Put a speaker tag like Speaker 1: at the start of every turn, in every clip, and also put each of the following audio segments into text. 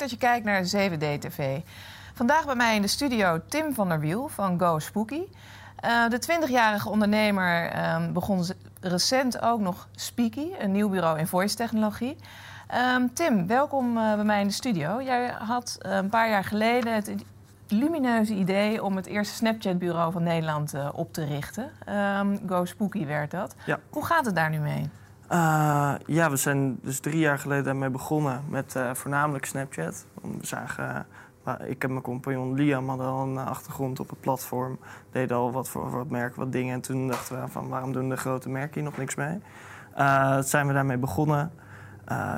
Speaker 1: leuk dat je kijkt naar 7D TV. Vandaag bij mij in de studio Tim van der Wiel van Go Spooky. Uh, de 20-jarige ondernemer um, begon recent ook nog Speaky, een nieuw bureau in voice-technologie. Um, Tim, welkom uh, bij mij in de studio. Jij had uh, een paar jaar geleden het lumineuze idee om het eerste Snapchat-bureau van Nederland op te richten. Um, Go Spooky werd dat.
Speaker 2: Ja.
Speaker 1: Hoe gaat het daar nu mee?
Speaker 2: Ja, we zijn dus drie jaar geleden daarmee begonnen met voornamelijk Snapchat. We zagen ik en mijn compagnon Liam hadden al een achtergrond op het platform. Deden al wat voor wat merken, wat dingen. En toen dachten we van waarom doen de grote merken hier nog niks mee? Zijn we daarmee begonnen.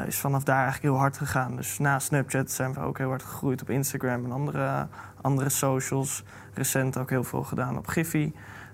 Speaker 2: Is vanaf daar eigenlijk heel hard gegaan. Dus na Snapchat zijn we ook heel hard gegroeid op Instagram en andere, andere socials. Recent ook heel veel gedaan op Giphy.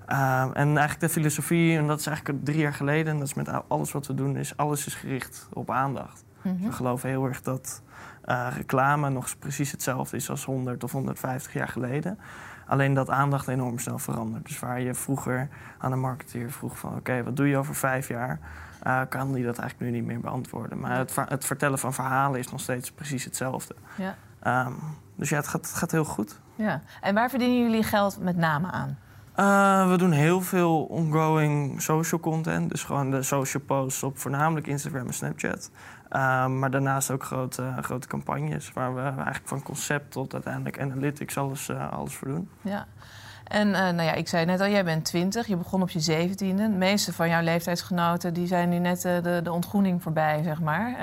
Speaker 2: Uh, en eigenlijk de filosofie, en dat is eigenlijk drie jaar geleden, en dat is met alles wat we doen, is alles is gericht op aandacht. Mm -hmm. We geloven heel erg dat uh, reclame nog precies hetzelfde is als 100 of 150 jaar geleden. Alleen dat aandacht enorm snel verandert. Dus waar je vroeger aan een marketeer vroeg van... oké, wat doe je over vijf jaar? Uh, kan die dat eigenlijk nu niet meer beantwoorden. Maar het, het, vertellen van verhalen is nog steeds precies hetzelfde. Ja. Um, dus ja, het gaat, het gaat heel goed.
Speaker 1: Ja. En waar verdienen jullie geld met name aan?
Speaker 2: Uh, we doen heel veel ongoing social content. Dus gewoon de social posts op voornamelijk Instagram en Snapchat. Uh, maar daarnaast ook grote, grote campagnes waar we eigenlijk van concept tot uiteindelijk analytics alles, uh, alles voor doen.
Speaker 1: Ja. En nou ja, ik zei net al, jij bent 20, je begon op je zeventiende. De meeste van jouw leeftijdsgenoten die zijn nu net de, de ontgroening voorbij, zeg maar.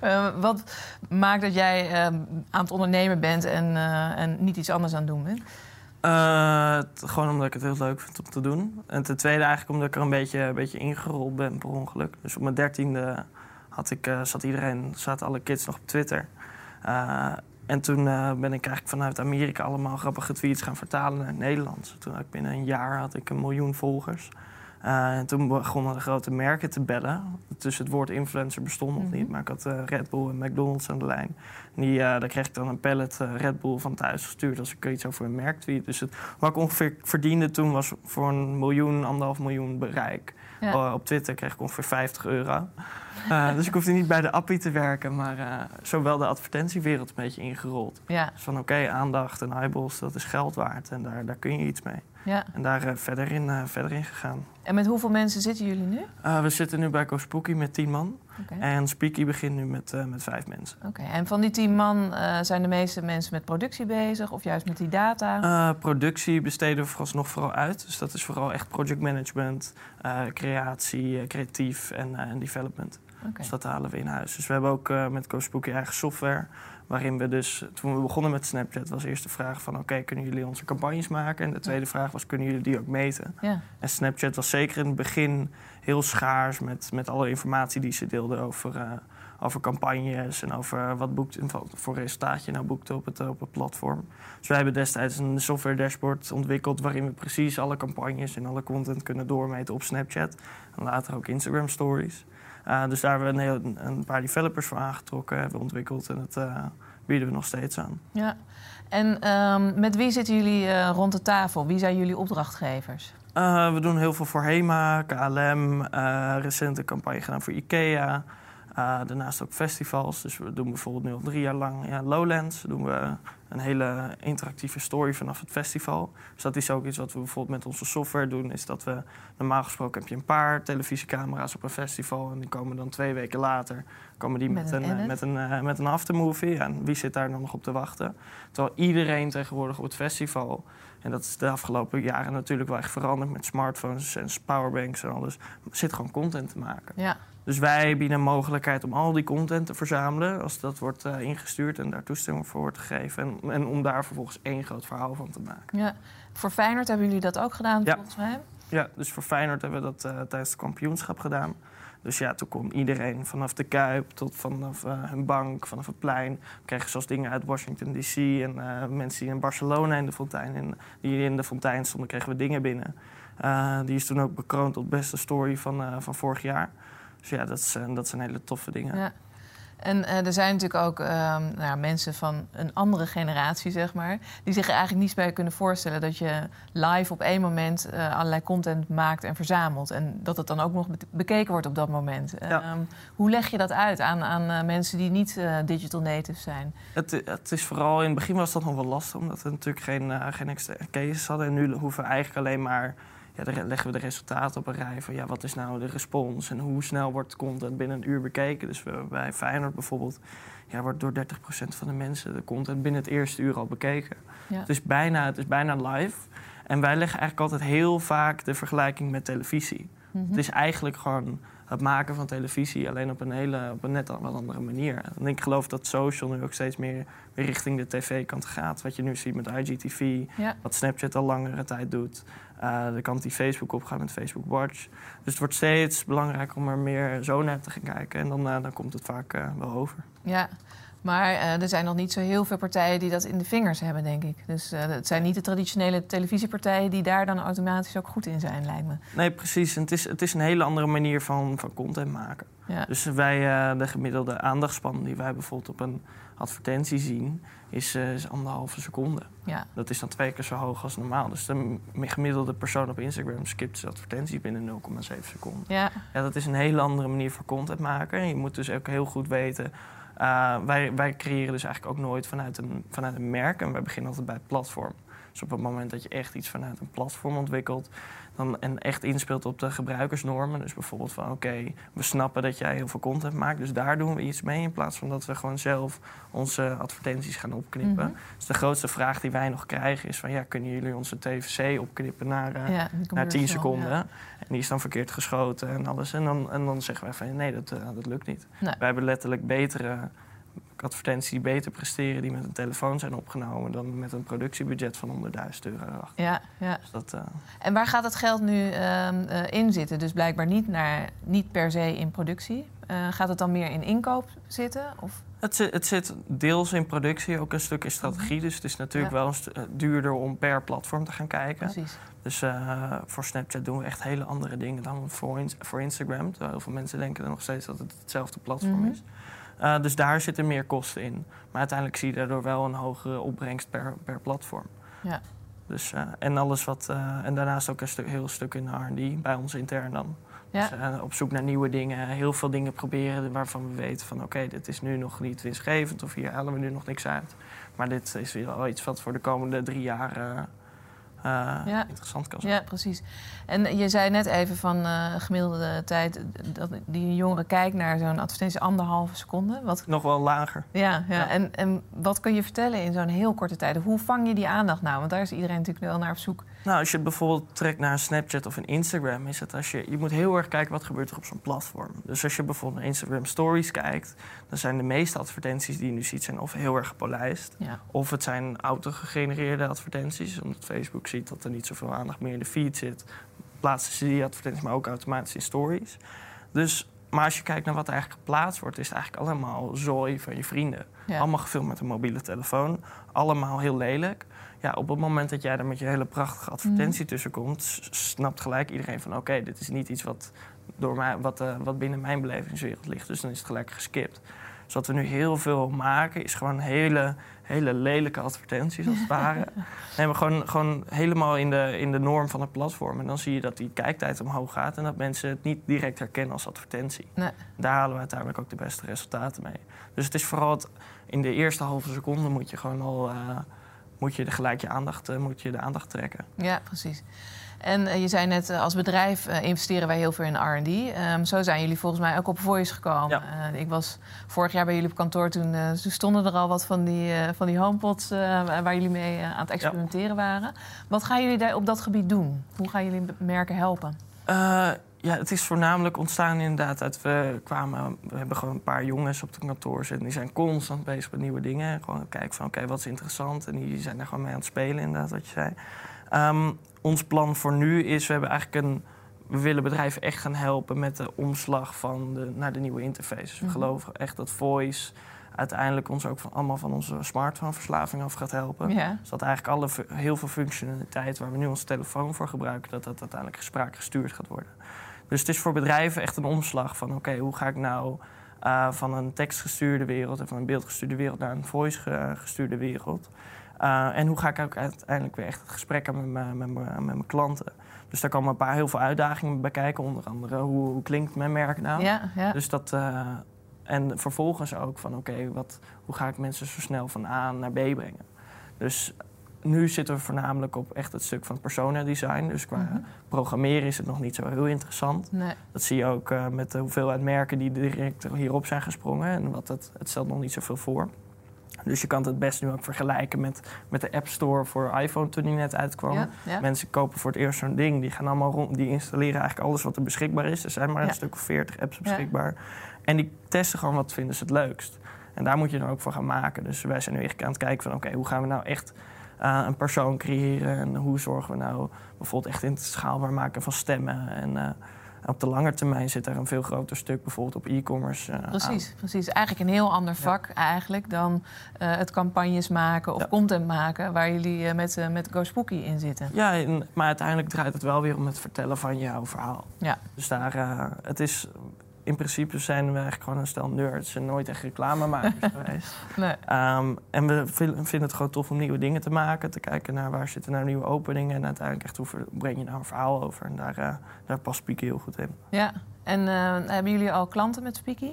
Speaker 1: Wat maakt dat jij ehm, aan het ondernemen bent en, en niet iets anders aan het doen bent?
Speaker 2: Uh, gewoon omdat ik het heel leuk vind om te doen. En ten tweede eigenlijk omdat ik er een beetje, een beetje ingerold ben per ongeluk. Dus op mijn dertiende had ik, uh, zat iedereen, zaten alle kids nog op Twitter. Uh, en toen ben ik eigenlijk vanuit Amerika allemaal grappige tweets gaan vertalen naar het Nederlands. Toen had ik binnen een jaar had ik een miljoen volgers. Uh, en toen begonnen de grote merken te bellen. Dus het woord influencer bestond nog niet. Mhm. Maar ik had uh, Red Bull en McDonald's aan de lijn. Die, uh, daar kreeg ik dan een pallet Red Bull van thuis gestuurd als ik iets over een merk tweet. Dus het, wat ik ongeveer verdiende toen was voor een miljoen, anderhalf miljoen bereik. Ja. op Twitter kreeg ik ongeveer 50 euro. dus ik hoefde niet bij de appie te werken, maar zowel de advertentiewereld een beetje ingerold.
Speaker 1: Ja.
Speaker 2: Dus van oké, aandacht en eyeballs, dat is geld waard en daar, daar kun je iets mee.
Speaker 1: Ja.
Speaker 2: En daar uh, verder, in, uh, verder in gegaan.
Speaker 1: En met hoeveel mensen zitten jullie nu?
Speaker 2: Uh, we zitten nu bij Spooky met tien man. Okay. En Speaky begint nu met, met vijf mensen.
Speaker 1: Oké, okay. en van die tien man zijn de meeste mensen met productie bezig of juist met die data?
Speaker 2: productie besteden we vooralsnog vooral uit. Dus dat is vooral echt project management, creatie, creatief en, en development. Okay. Dus dat halen we in huis. Dus we hebben ook met Spooky eigen software. Waarin we dus, toen we begonnen met Snapchat, was eerst de vraag van... oké, kunnen jullie onze campagnes maken? En de tweede vraag was, kunnen jullie die ook meten?
Speaker 1: Ja.
Speaker 2: En Snapchat was zeker in het begin heel schaars... met, met alle informatie die ze deelden over, uh, over campagnes... en over wat boekt, voor resultaat je nou boekte op het, op het platform. Dus wij hebben destijds een software dashboard ontwikkeld... waarin we precies alle campagnes en alle content kunnen doormeten op Snapchat. En later ook Instagram stories. Uh, dus daar hebben we een, heel, een, paar developers voor aangetrokken, hebben ontwikkeld en dat uh, bieden we nog steeds aan.
Speaker 1: Ja, en um, met wie zitten jullie uh, rond de tafel? Wie zijn jullie opdrachtgevers?
Speaker 2: we doen heel veel voor HEMA, KLM, recente campagne gedaan voor IKEA. Daarnaast ook festivals. Dus we doen bijvoorbeeld nu al drie jaar lang ja, Lowlands. Doen we een hele interactieve story vanaf het festival. Dus dat is ook iets wat we bijvoorbeeld met onze software doen. Is dat we normaal gesproken heb je een paar televisiecamera's op een festival. En die komen dan twee weken later komen die met,
Speaker 1: met
Speaker 2: een,
Speaker 1: een
Speaker 2: met een, uh, met een aftermovie. En wie zit daar dan nog op te wachten? Terwijl iedereen tegenwoordig op het festival. En dat is de afgelopen jaren natuurlijk wel echt veranderd met smartphones en powerbanks en alles. Zit gewoon content te maken.
Speaker 1: Ja.
Speaker 2: Dus wij bieden een mogelijkheid om al die content te verzamelen als dat wordt uh, ingestuurd en daar toestemming voor wordt gegeven. En, en, om daar vervolgens één groot verhaal van te maken.
Speaker 1: Ja. Voor Feyenoord hebben jullie dat ook gedaan,
Speaker 2: ja.
Speaker 1: volgens mij?
Speaker 2: Ja, dus voor Feyenoord hebben we dat uh, tijdens het kampioenschap gedaan. Dus ja, toen kon iedereen vanaf de Kuip tot vanaf hun bank, vanaf het plein. We kregen zelfs dingen uit Washington D.C. en uh, mensen die in Barcelona in de fontein, in, die in de fontein stonden, kregen we dingen binnen. Uh, die is toen ook bekroond tot beste story van, van vorig jaar. Dus ja, dat, dat zijn hele toffe dingen.
Speaker 1: Ja. En uh, er zijn natuurlijk ook uh, nou, mensen van een andere generatie, zeg maar, die zich er eigenlijk niets bij kunnen voorstellen dat je live op één moment uh, allerlei content maakt en verzamelt. En dat het dan ook nog bekeken wordt op dat moment.
Speaker 2: Ja.
Speaker 1: Um, hoe leg je dat uit aan, aan uh, mensen die niet digital native zijn?
Speaker 2: Het, het, is vooral in het begin was dat nog wel lastig, omdat we natuurlijk geen, geen extra cases hadden. En nu hoeven we eigenlijk alleen maar ja, dan leggen we de resultaten op een rij van ja, wat is nou de respons en hoe snel wordt content binnen een uur bekeken. Dus we, bij Feyenoord bijvoorbeeld ja, wordt door 30% van de mensen de content binnen het eerste uur al bekeken.
Speaker 1: Ja.
Speaker 2: Het, is bijna, het is bijna live. En wij leggen eigenlijk altijd heel vaak de vergelijking met televisie.
Speaker 1: Mhm.
Speaker 2: Het is eigenlijk gewoon het maken van televisie, alleen op een, hele, op een net wat andere manier. En ik geloof dat social nu ook steeds meer weer richting de tv-kant gaat. Wat je nu ziet met IGTV,
Speaker 1: Ja.
Speaker 2: wat Snapchat al langere tijd doet. Uh, de kant die Facebook opgaat met Facebook Watch. Dus het wordt steeds belangrijker om er meer zo naar te gaan kijken. En dan, uh, dan komt het vaak uh, wel over.
Speaker 1: Ja, maar uh, er zijn nog niet zo heel veel partijen die dat in de vingers hebben, denk ik. Dus uh, het zijn niet de traditionele televisiepartijen die daar dan automatisch ook goed in zijn, lijkt me.
Speaker 2: Nee, precies. En het is, het is een hele andere manier van, van content maken.
Speaker 1: Ja.
Speaker 2: Dus wij, uh, de gemiddelde aandachtspan die wij bijvoorbeeld op een advertentie zien, is, is anderhalve seconde.
Speaker 1: Ja.
Speaker 2: Dat is dan twee keer zo hoog als normaal. Dus de gemiddelde persoon op Instagram skipt zijn advertentie binnen 0,7 seconden.
Speaker 1: Ja.
Speaker 2: ja, dat is een hele andere manier van content maken. En je moet dus ook heel goed weten. Uh, wij, wij creëren dus eigenlijk ook nooit vanuit een, vanuit een merk. En wij beginnen altijd bij het platform. Dus op het moment dat je echt iets vanuit een platform ontwikkelt, dan, en echt inspeelt op de gebruikersnormen. Dus bijvoorbeeld van oké, okay, we snappen dat jij heel veel content maakt, dus daar doen we iets mee. In plaats van dat we gewoon zelf onze advertenties gaan opknippen.
Speaker 1: Mhm.
Speaker 2: Dus de grootste vraag die wij nog krijgen is van ja, kunnen jullie onze TVC opknippen naar, uh,
Speaker 1: Ja, die
Speaker 2: naar 10
Speaker 1: commercial,
Speaker 2: seconden?
Speaker 1: ja.
Speaker 2: En die is dan verkeerd geschoten en alles. En dan, en dan zeggen wij van nee, dat, uh, dat lukt niet.
Speaker 1: Nee.
Speaker 2: Wij hebben letterlijk betere advertenties die beter presteren, die met een telefoon zijn opgenomen, dan met een productiebudget van 100.000 euro erachter.
Speaker 1: Ja, ja.
Speaker 2: Dus dat, uh,
Speaker 1: En waar gaat dat geld nu ehm, eh, in zitten? Dus blijkbaar niet, naar, niet per se in productie. Eh, gaat het dan meer in inkoop zitten? Of?
Speaker 2: het, zit, het zit deels in productie, ook een stuk in strategie. Dus het is natuurlijk
Speaker 1: Mhm. Ja.
Speaker 2: wel een eh, duurder om per platform te gaan kijken.
Speaker 1: Precies.
Speaker 2: Dus eh, voor Snapchat doen we echt hele andere dingen dan voor, voor Instagram. Terwijl heel veel mensen denken nog steeds dat het hetzelfde platform
Speaker 1: Mhm.
Speaker 2: is. Eh, dus daar zitten meer kosten in. Maar uiteindelijk zie je daardoor wel een hogere opbrengst per, per platform.
Speaker 1: Ja.
Speaker 2: Dus, eh, en alles wat. eh, en daarnaast ook een stuk, heel stuk in de RD, bij ons intern dan.
Speaker 1: Ja.
Speaker 2: Dus, op zoek naar nieuwe dingen, heel veel dingen proberen waarvan we weten van oké, dit is nu nog niet winstgevend of hier halen we nu nog niks uit. Maar dit is wel iets wat voor de komende drie jaar
Speaker 1: Ja.
Speaker 2: interessant kan zijn.
Speaker 1: Ja, precies. En je zei net even van eh, gemiddelde tijd dat die jongere kijkt naar zo'n advertentie anderhalve seconde. Wat,
Speaker 2: Nog wel lager.
Speaker 1: ja, ja.
Speaker 2: Ja.
Speaker 1: En, en wat kun je vertellen in zo'n heel korte tijd? Hoe vang je die aandacht nou? Want daar is iedereen natuurlijk wel naar op zoek.
Speaker 2: Nou, als je het bijvoorbeeld trekt naar een Snapchat of een Instagram, is het als je. Je moet heel erg kijken wat gebeurt er op zo'n platform. Dus als je bijvoorbeeld naar Instagram Stories kijkt, dan zijn de meeste advertenties die je nu ziet, zijn of heel erg gepolijst.
Speaker 1: Ja.
Speaker 2: Of het zijn autogegenereerde advertenties, omdat Facebook ziet dat er niet zoveel aandacht meer in de feed zit. Plaatsen ze die advertenties maar ook automatisch in stories. Dus, maar als je kijkt naar wat er eigenlijk geplaatst wordt, is het eigenlijk allemaal zooi van je vrienden.
Speaker 1: Ja.
Speaker 2: Allemaal gefilmd met een mobiele telefoon. Allemaal heel lelijk. Ja, op het moment dat jij er met je hele prachtige advertentie
Speaker 1: Mhm.
Speaker 2: tussen komt, snapt gelijk iedereen van oké, dit is niet iets wat, door mij, wat, eh, wat binnen mijn belevingswereld ligt. Dus dan is het gelijk geskipt. Dus wat we nu heel veel maken, is gewoon hele, hele lelijke advertenties als het ware. Nee, maar gewoon, gewoon helemaal in de, in de norm van het platform. En dan zie je dat die kijktijd omhoog gaat en dat mensen het niet direct herkennen als advertentie.
Speaker 1: Nee.
Speaker 2: Daar halen we uiteindelijk ook de beste resultaten mee. Dus het is vooral het, in de eerste halve seconde moet je gewoon al eh, moet je de gelijk je aandacht, eh, moet je de aandacht trekken.
Speaker 1: Ja, precies. En eh, je zei net, eh, als bedrijf investeren wij heel veel in R&D. Ehm, zo zijn jullie volgens mij ook op Voice gekomen. Eh, ik was vorig jaar bij jullie op kantoor, toen, toen stonden er al wat van die, eh, van die homepods waar jullie mee aan het experimenteren waren. Wat gaan jullie daar op dat gebied doen? Hoe gaan jullie merken helpen?
Speaker 2: Eh, ja, het is voornamelijk ontstaan inderdaad uit we kwamen. We hebben gewoon een paar jongens op het kantoor zitten. Die zijn constant bezig met nieuwe dingen. Gewoon kijken van oké, wat is interessant. En die zijn daar gewoon mee aan het spelen, inderdaad, wat je zei. Ehm, ons plan voor nu is, we hebben eigenlijk een. We willen bedrijven echt gaan helpen met de omslag van de, naar de nieuwe interface. Dus we
Speaker 1: Mhm.
Speaker 2: geloven echt dat voice uiteindelijk ons ook van, allemaal van onze smartphoneverslaving af gaat helpen.
Speaker 1: Ja.
Speaker 2: Dus dat eigenlijk alle, heel veel functionaliteit waar we nu onze telefoon voor gebruiken, dat dat uiteindelijk spraakgestuurd gaat worden. Dus het is voor bedrijven echt een omslag van oké, hoe ga ik nou Uh, van een tekstgestuurde wereld en van een beeldgestuurde wereld naar een voice-gestuurde wereld. Uh, en hoe ga ik ook uiteindelijk weer echt het gesprek aan met, met, met mijn klanten. Dus daar komen een paar heel veel uitdagingen bij kijken. Onder andere hoe, hoe klinkt mijn merk nou?
Speaker 1: Ja, ja.
Speaker 2: Dus dat, uh, en vervolgens ook van oké, wat hoe ga ik mensen zo snel van A naar B brengen? Dus nu zitten we voornamelijk op echt het stuk van persona design. Dus qua
Speaker 1: Mhm.
Speaker 2: programmeren is het nog niet zo heel interessant.
Speaker 1: Nee.
Speaker 2: Dat zie je ook uh, met de hoeveelheid merken die direct hierop zijn gesprongen. En wat het, het stelt nog niet zoveel voor. Dus je kan het best nu ook vergelijken met, met de App Store voor iPhone toen die net uitkwam.
Speaker 1: Ja, ja.
Speaker 2: Mensen kopen voor het eerst zo'n ding. Die gaan allemaal rond, die installeren eigenlijk alles wat er beschikbaar is. Er zijn maar een stuk of 40 apps beschikbaar. En die testen gewoon wat vinden ze het leukst. En daar moet je dan ook voor gaan maken. Dus wij zijn nu echt aan het kijken van oké, hoe gaan we nou echt uh, een persoon creëren? En hoe zorgen we nou bijvoorbeeld echt in het schaalbaar maken van stemmen? En uh, op de lange termijn zit er een veel groter stuk bijvoorbeeld op e-commerce uh,
Speaker 1: Precies,
Speaker 2: aan.
Speaker 1: precies. Eigenlijk een heel ander vak eigenlijk dan het campagnes maken of
Speaker 2: Ja.
Speaker 1: content maken... waar jullie met, met Go Spooky in zitten.
Speaker 2: Ja, en, maar uiteindelijk draait het wel weer om het vertellen van jouw verhaal.
Speaker 1: Ja.
Speaker 2: Dus daar, het is, in principe zijn we eigenlijk gewoon een stel nerds en nooit echt reclamemakers geweest.
Speaker 1: Nee.
Speaker 2: Um, en we vinden het gewoon tof om nieuwe dingen te maken, te kijken naar waar zitten nou nieuwe openingen en uiteindelijk echt hoe breng je nou een verhaal over. En daar, uh, daar past Speaky heel goed in.
Speaker 1: Ja, en uh, hebben jullie al klanten met Speaky?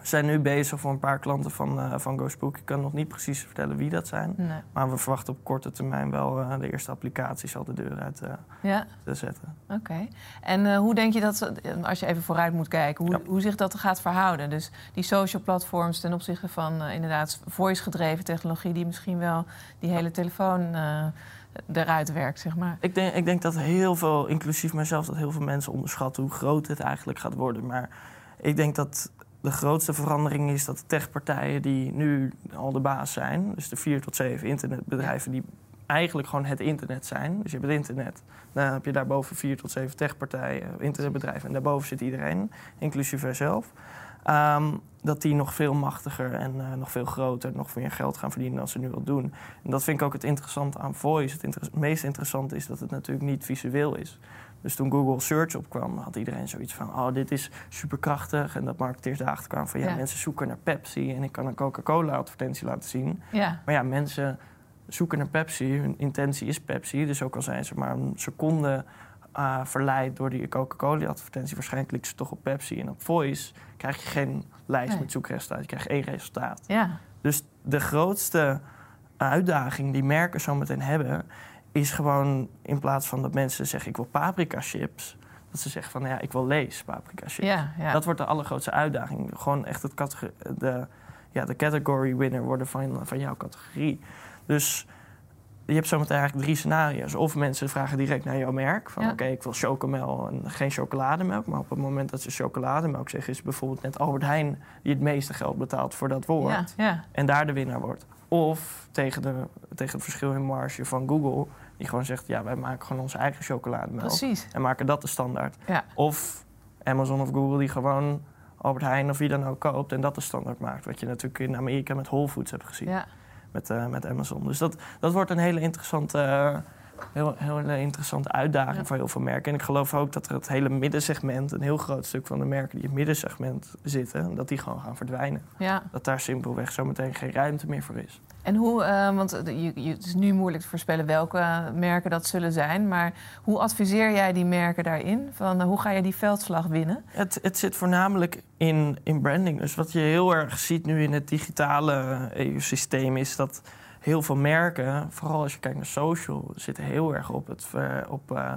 Speaker 2: We zijn nu bezig voor een paar klanten van, uh, van GoSpook. Ik kan nog niet precies vertellen wie dat zijn.
Speaker 1: Nee.
Speaker 2: Maar we verwachten op korte termijn wel uh, de eerste applicaties al de deur uit uh,
Speaker 1: ja.
Speaker 2: te zetten.
Speaker 1: Oké. Okay. En hoe denk je dat, als je even vooruit moet kijken, hoe,
Speaker 2: Ja.
Speaker 1: hoe zich dat gaat verhouden? Dus die social platforms ten opzichte van inderdaad voice-gedreven technologie, die misschien wel die hele telefoon eruit werkt, zeg maar.
Speaker 2: Ik denk, ik denk dat heel veel, inclusief mijzelf, dat heel veel mensen onderschatten hoe groot dit eigenlijk gaat worden. Maar ik denk dat de grootste verandering is dat de techpartijen die nu al de baas zijn, dus de vier tot zeven internetbedrijven die eigenlijk gewoon het internet zijn. Dus je hebt het internet. Dan heb je daarboven vier tot zeven techpartijen, internetbedrijven. En daarboven zit iedereen, inclusief zelf. Um, dat die nog veel machtiger en uh, nog veel groter, nog meer geld gaan verdienen dan ze nu al doen. En dat vind ik ook het interessante aan voice. Het meest interessante is dat het natuurlijk niet visueel is. Dus toen Google Search opkwam, had iedereen zoiets van: oh, dit is superkrachtig. En dat marketeers daarachter kwamen van: ja,
Speaker 1: Ja.
Speaker 2: mensen zoeken naar Pepsi en ik kan een Coca-Cola-advertentie laten zien.
Speaker 1: Ja,
Speaker 2: Maar ja, mensen zoeken naar Pepsi, hun intentie is Pepsi. Dus ook al zijn ze maar een seconde uh, verleid door die Coca-Cola-advertentie, waarschijnlijk klikken ze toch op Pepsi. En op Voice krijg je geen lijst
Speaker 1: Nee.
Speaker 2: met zoekresultaten, je krijgt één resultaat.
Speaker 1: ja,
Speaker 2: Dus de grootste uitdaging die merken zometeen hebben, is gewoon in plaats van dat mensen zeggen ik wil paprika chips, dat ze zeggen van ja, ik wil lees paprika chips.
Speaker 1: ja, ja.
Speaker 2: Dat wordt de allergrootste uitdaging. Gewoon echt het de, ja, de category winner worden van, van jouw categorie. Dus je hebt zometeen eigenlijk drie scenario's. Of mensen vragen direct naar jouw merk. Van
Speaker 1: Ja.
Speaker 2: oké, ik wil chocomel en geen chocolademelk. Maar op het moment dat ze chocolademelk zeggen... is bijvoorbeeld net Albert Heijn die het meeste geld betaalt voor dat woord.
Speaker 1: ja, ja.
Speaker 2: En daar de winnaar wordt. Of tegen, de, tegen het verschil in marge van Google... die gewoon zegt, ja, wij maken gewoon onze eigen chocolademelk.
Speaker 1: Precies.
Speaker 2: En maken dat de standaard. Of Amazon of Google die gewoon Albert Heijn of wie dan ook koopt en dat de standaard maakt. Wat je natuurlijk in Amerika met Whole Foods hebt gezien,
Speaker 1: Ja.
Speaker 2: Met, eh, met Amazon. Dus dat, dat wordt een hele interessante, eh, heel, hele interessante uitdaging
Speaker 1: Ja.
Speaker 2: voor heel veel merken. En ik geloof ook dat er het hele middensegment, een heel groot stuk van de merken die in het middensegment zitten, dat die gewoon gaan verdwijnen.
Speaker 1: ja.
Speaker 2: Dat daar simpelweg zometeen geen ruimte meer voor is.
Speaker 1: En hoe, eh, want eh, je, je- het is nu moeilijk te voorspellen welke eh, merken dat zullen zijn. Maar hoe adviseer jij die merken daarin? Van, eh, hoe ga je die veldslag winnen?
Speaker 2: Het, het zit voornamelijk in, in branding. Dus wat je heel erg ziet nu in het digitale ecosysteem is dat heel veel merken, vooral als je kijkt naar social, zitten heel erg op, het, eh, op, eh,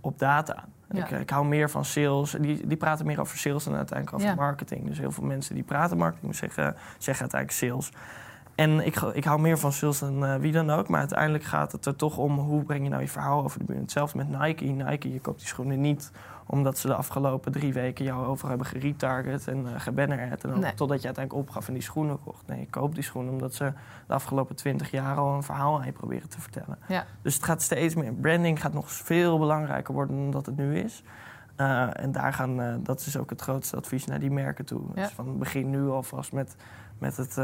Speaker 2: op data.
Speaker 1: Ja.
Speaker 2: Ik, ik hou meer van sales. Die, die praten meer over sales dan uiteindelijk over
Speaker 1: Ja.
Speaker 2: marketing. Dus heel veel mensen die praten marketing zeggen, zeggen uiteindelijk sales. En ik, ik hou meer van sales dan eh, wie dan ook. Maar uiteindelijk gaat het er toch om hoe breng je nou je verhaal over de bühne. Hetzelfde met Nike. Nike, je koopt die schoenen niet omdat ze de afgelopen drie weken jou over hebben geretarget en uh, gebannerd. En dan,
Speaker 1: Nee.
Speaker 2: Totdat je uiteindelijk opgaf en die schoenen kocht. Nee, ik koop die schoenen omdat ze de afgelopen twintig jaar al een verhaal aan je proberen te vertellen.
Speaker 1: Ja.
Speaker 2: Dus het gaat steeds meer. Branding gaat nog veel belangrijker worden dan dat het nu is. Uh, en daar gaan, uh, dat is ook het grootste advies naar die merken toe.
Speaker 1: Ja.
Speaker 2: Dus van begin nu alvast met, met het,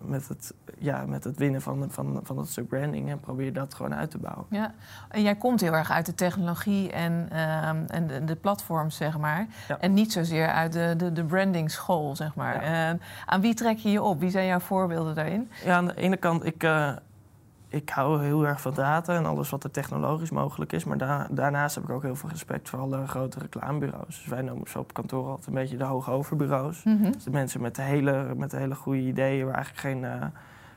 Speaker 2: met, het, ja, met het winnen van, van, van dat stuk branding en probeer dat gewoon uit te bouwen.
Speaker 1: Ja, en jij komt heel erg uit de technologie en, ehm, en de, de platforms, zeg maar.
Speaker 2: Ja.
Speaker 1: En niet zozeer uit de, de, de branding school, zeg maar. Eh, aan wie trek je je op? Wie zijn jouw voorbeelden daarin?
Speaker 2: Ja, aan de ene kant, ik, eh, ik hou heel erg van data en alles wat er technologisch mogelijk is. Maar da- daarnaast heb ik ook heel veel respect voor alle grote reclamebureaus. Dus wij noemen ze op kantoor altijd een beetje de hoogoverbureaus.
Speaker 1: Mhm.
Speaker 2: Dus de mensen met de hele, met de hele goede ideeën waar eigenlijk geen, eh,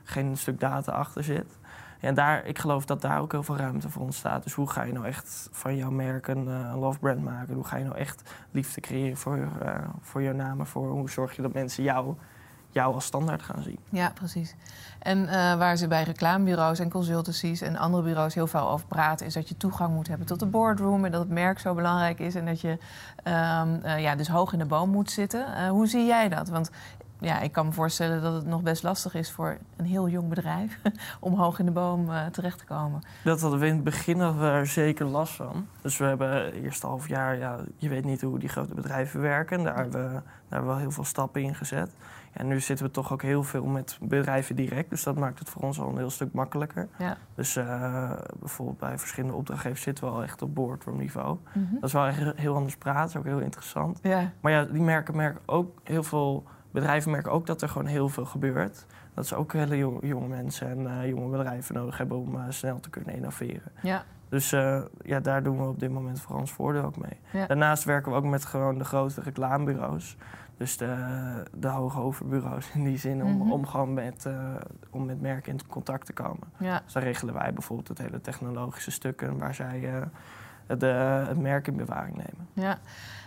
Speaker 2: geen stuk data achter zit. Ja, en daar, ik geloof dat daar ook heel veel ruimte voor ontstaat. Dus hoe ga je nou echt van jouw merk een, eh, love brand maken? Hoe ga je nou echt liefde creëren voor, eh, voor jouw naam? en Voor hoe zorg je dat mensen jou, jou als standaard gaan zien?
Speaker 1: Ja, precies. En eh, waar ze bij reclamebureaus en consultancies en andere bureaus heel veel over praten, is dat je toegang moet hebben tot de boardroom en dat het merk zo belangrijk is en dat je ehm, eh, ja, dus hoog in de boom moet zitten. Eh, hoe zie jij dat? Want ja, ik kan me voorstellen dat het nog best lastig is voor een heel jong bedrijf om hoog in de boom terecht te komen.
Speaker 2: Dat hadden we in het begin er zeker last van. Dus we hebben het eerste half jaar, ja, je weet niet hoe die grote bedrijven werken. Daar hebben, we, daar hebben we wel heel veel stappen in gezet. Ja, nu zitten we toch ook heel veel met bedrijven direct. Dus dat maakt het voor ons al een heel stuk makkelijker.
Speaker 1: Ja.
Speaker 2: Dus eh, bijvoorbeeld bij verschillende opdrachtgevers zitten we al echt op boardroom niveau.
Speaker 1: Mhm.
Speaker 2: Dat is wel echt heel anders praten, ook heel interessant.
Speaker 1: Ja,
Speaker 2: Maar ja, die merken, merken ook heel veel bedrijven merken ook dat er gewoon heel veel gebeurt. Dat ze ook hele jonge, jonge mensen en eh, jonge bedrijven nodig hebben om eh, snel te kunnen innoveren.
Speaker 1: ja,
Speaker 2: Dus ja, daar doen we op dit moment voor ons voordeel ook mee.
Speaker 1: Ja.
Speaker 2: Daarnaast werken we ook met gewoon de grote reclamebureaus. Dus de, de hoge overbureaus in die zin, om,
Speaker 1: Mhm.
Speaker 2: om gewoon met, eh, om met merken in contact te komen.
Speaker 1: ja.
Speaker 2: Dus regelen wij bijvoorbeeld het hele technologische stukken waar zij eh, het, eh, het merk in bewaring nemen.
Speaker 1: Ja,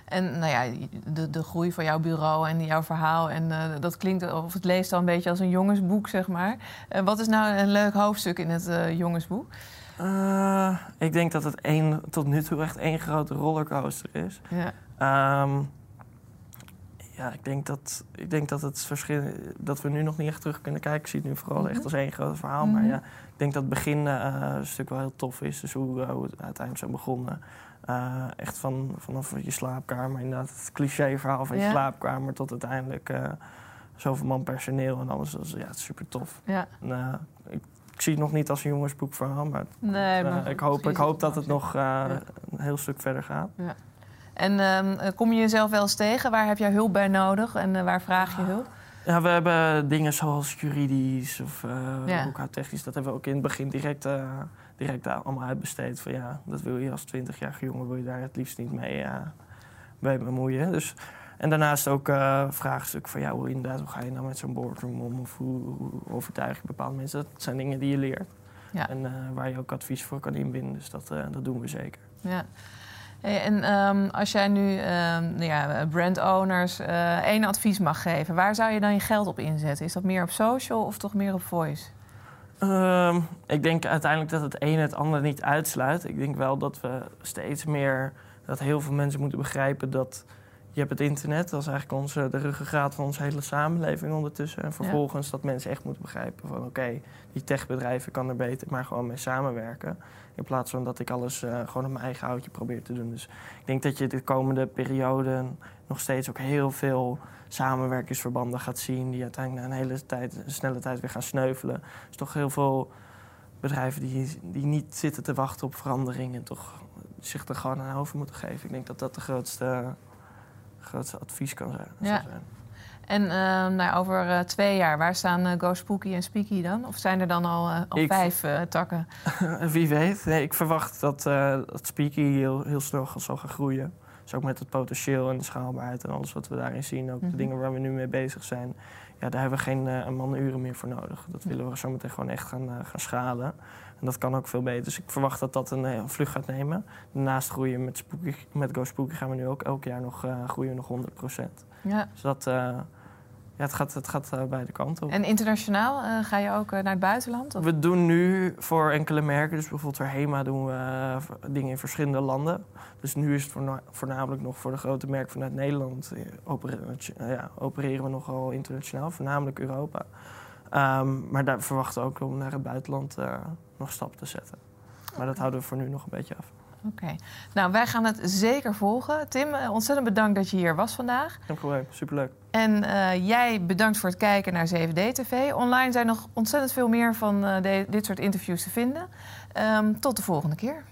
Speaker 1: en nou ja, de, de groei van jouw bureau en jouw verhaal, en eh, dat klinkt of het leest al een beetje als een jongensboek, zeg maar. Wat is nou een leuk hoofdstuk in het jongensboek?
Speaker 2: Ik denk dat het één, tot nu toe echt één grote rollercoaster is.
Speaker 1: Ja,
Speaker 2: Ehm, ja, ik denk, dat, ik denk dat het verschil dat we nu nog niet echt terug kunnen kijken. Ik zie het nu vooral
Speaker 1: Mhm.
Speaker 2: echt als één groot verhaal. Maar
Speaker 1: Mhm.
Speaker 2: ja, ik denk dat het begin eh, een stuk wel heel tof is. Dus hoe, hoe het uiteindelijk zo begonnen. Eh, echt van, vanaf je slaapkamer, inderdaad, het cliché verhaal van je
Speaker 1: Ja.
Speaker 2: slaapkamer tot uiteindelijk zoveel man personeel en alles. Is, ja, het is super tof.
Speaker 1: ja.
Speaker 2: En, ik, ik zie het nog niet als een jongensboekverhaal, maar
Speaker 1: Nee, maar
Speaker 2: ik, hoop, ik hoop dat het nog een heel stuk verder gaat.
Speaker 1: En ehm, kom je jezelf wel eens tegen? Waar heb jij hulp bij nodig en eh, waar vraag je hulp?
Speaker 2: Ja, we hebben dingen zoals juridisch of uh,
Speaker 1: Ja.
Speaker 2: boekhoudtechnisch. Dat hebben we ook in het begin direct, eh, direct allemaal uitbesteed. Van ja, dat wil je als 20-jarige jongen, wil je daar het liefst niet mee, eh, mee bemoeien. Dus, en daarnaast ook eh vraagstuk van ja, hoe, inderdaad, hoe ga je nou met zo'n boardroom om? Of hoe, hoe overtuig je bepaalde mensen? Dat zijn dingen die je leert.
Speaker 1: Ja.
Speaker 2: En eh, waar je ook advies voor kan inbinden. Dus dat, eh, dat doen we zeker.
Speaker 1: Ja. En ehm, als jij nu nou ja, brand owners eh, één advies mag geven, waar zou je dan je geld op inzetten? Is dat meer op social of toch meer op voice?
Speaker 2: Ehm, ik denk uiteindelijk dat het een het ander niet uitsluit. Ik denk wel dat we steeds meer, dat heel veel mensen moeten begrijpen dat je hebt het internet, dat is eigenlijk onze, de ruggengraat van onze hele samenleving ondertussen. En vervolgens dat mensen echt moeten begrijpen van oké, die techbedrijven kan er beter maar gewoon mee samenwerken. In plaats van dat ik alles eh, gewoon op mijn eigen houtje probeer te doen. Dus ik denk dat je de komende periode nog steeds ook heel veel samenwerkingsverbanden gaat zien... die uiteindelijk na een hele tijd, een snelle tijd weer gaan sneuvelen. Dus toch heel veel bedrijven die, die niet zitten te wachten op verandering... en toch zich er gewoon aan over moeten geven. Ik denk dat dat de grootste, grootste advies kan zijn.
Speaker 1: Ja.
Speaker 2: zijn.
Speaker 1: En ehm, nou, over eh, twee jaar, waar staan eh, Go Spooky en Speaky dan? Of zijn er dan al, eh, al
Speaker 2: Ik-
Speaker 1: vijf takken?
Speaker 2: Wie weet. Nee, ik verwacht dat, dat Speaky heel, heel snel zal gaan groeien. Dus ook met het potentieel en de schaalbaarheid en alles wat we daarin zien. Ook
Speaker 1: Mhm.
Speaker 2: de dingen waar we nu mee bezig zijn. Ja, daar hebben we geen eh, manuren meer voor nodig. Dat
Speaker 1: Ja.
Speaker 2: willen we zometeen gewoon echt gaan, eh, gaan schalen. En dat kan ook veel beter. Dus ik verwacht dat dat een, eh, een vlucht gaat nemen. Daarnaast groeien met, Spooky, met Go Spooky gaan we nu ook elk jaar nog, groeien we nog 100%.
Speaker 1: Ja.
Speaker 2: Dus dat, ja, het gaat, het gaat eh, beide kanten op.
Speaker 1: En internationaal, eh, ga je ook eh, naar het buitenland? Of?
Speaker 2: We doen nu voor enkele merken, dus bijvoorbeeld voor HEMA doen we dingen in verschillende landen. Dus nu is het voorna- voornamelijk nog voor de grote merken vanuit Nederland. opere- eh, ja, opereren we nogal internationaal, voornamelijk Europa. Ehm, maar daar verwachten we ook om naar het buitenland nog stappen te zetten. Maar dat houden we voor nu nog een beetje af.
Speaker 1: Oké. Nou, wij gaan het zeker volgen. Tim, eh, ontzettend bedankt dat je hier was vandaag.
Speaker 2: Geen probleem, superleuk.
Speaker 1: En eh, jij bedankt voor het kijken naar 7D-TV. Online zijn nog ontzettend veel meer van eh, dit soort interviews te vinden. Ehm, tot de volgende keer.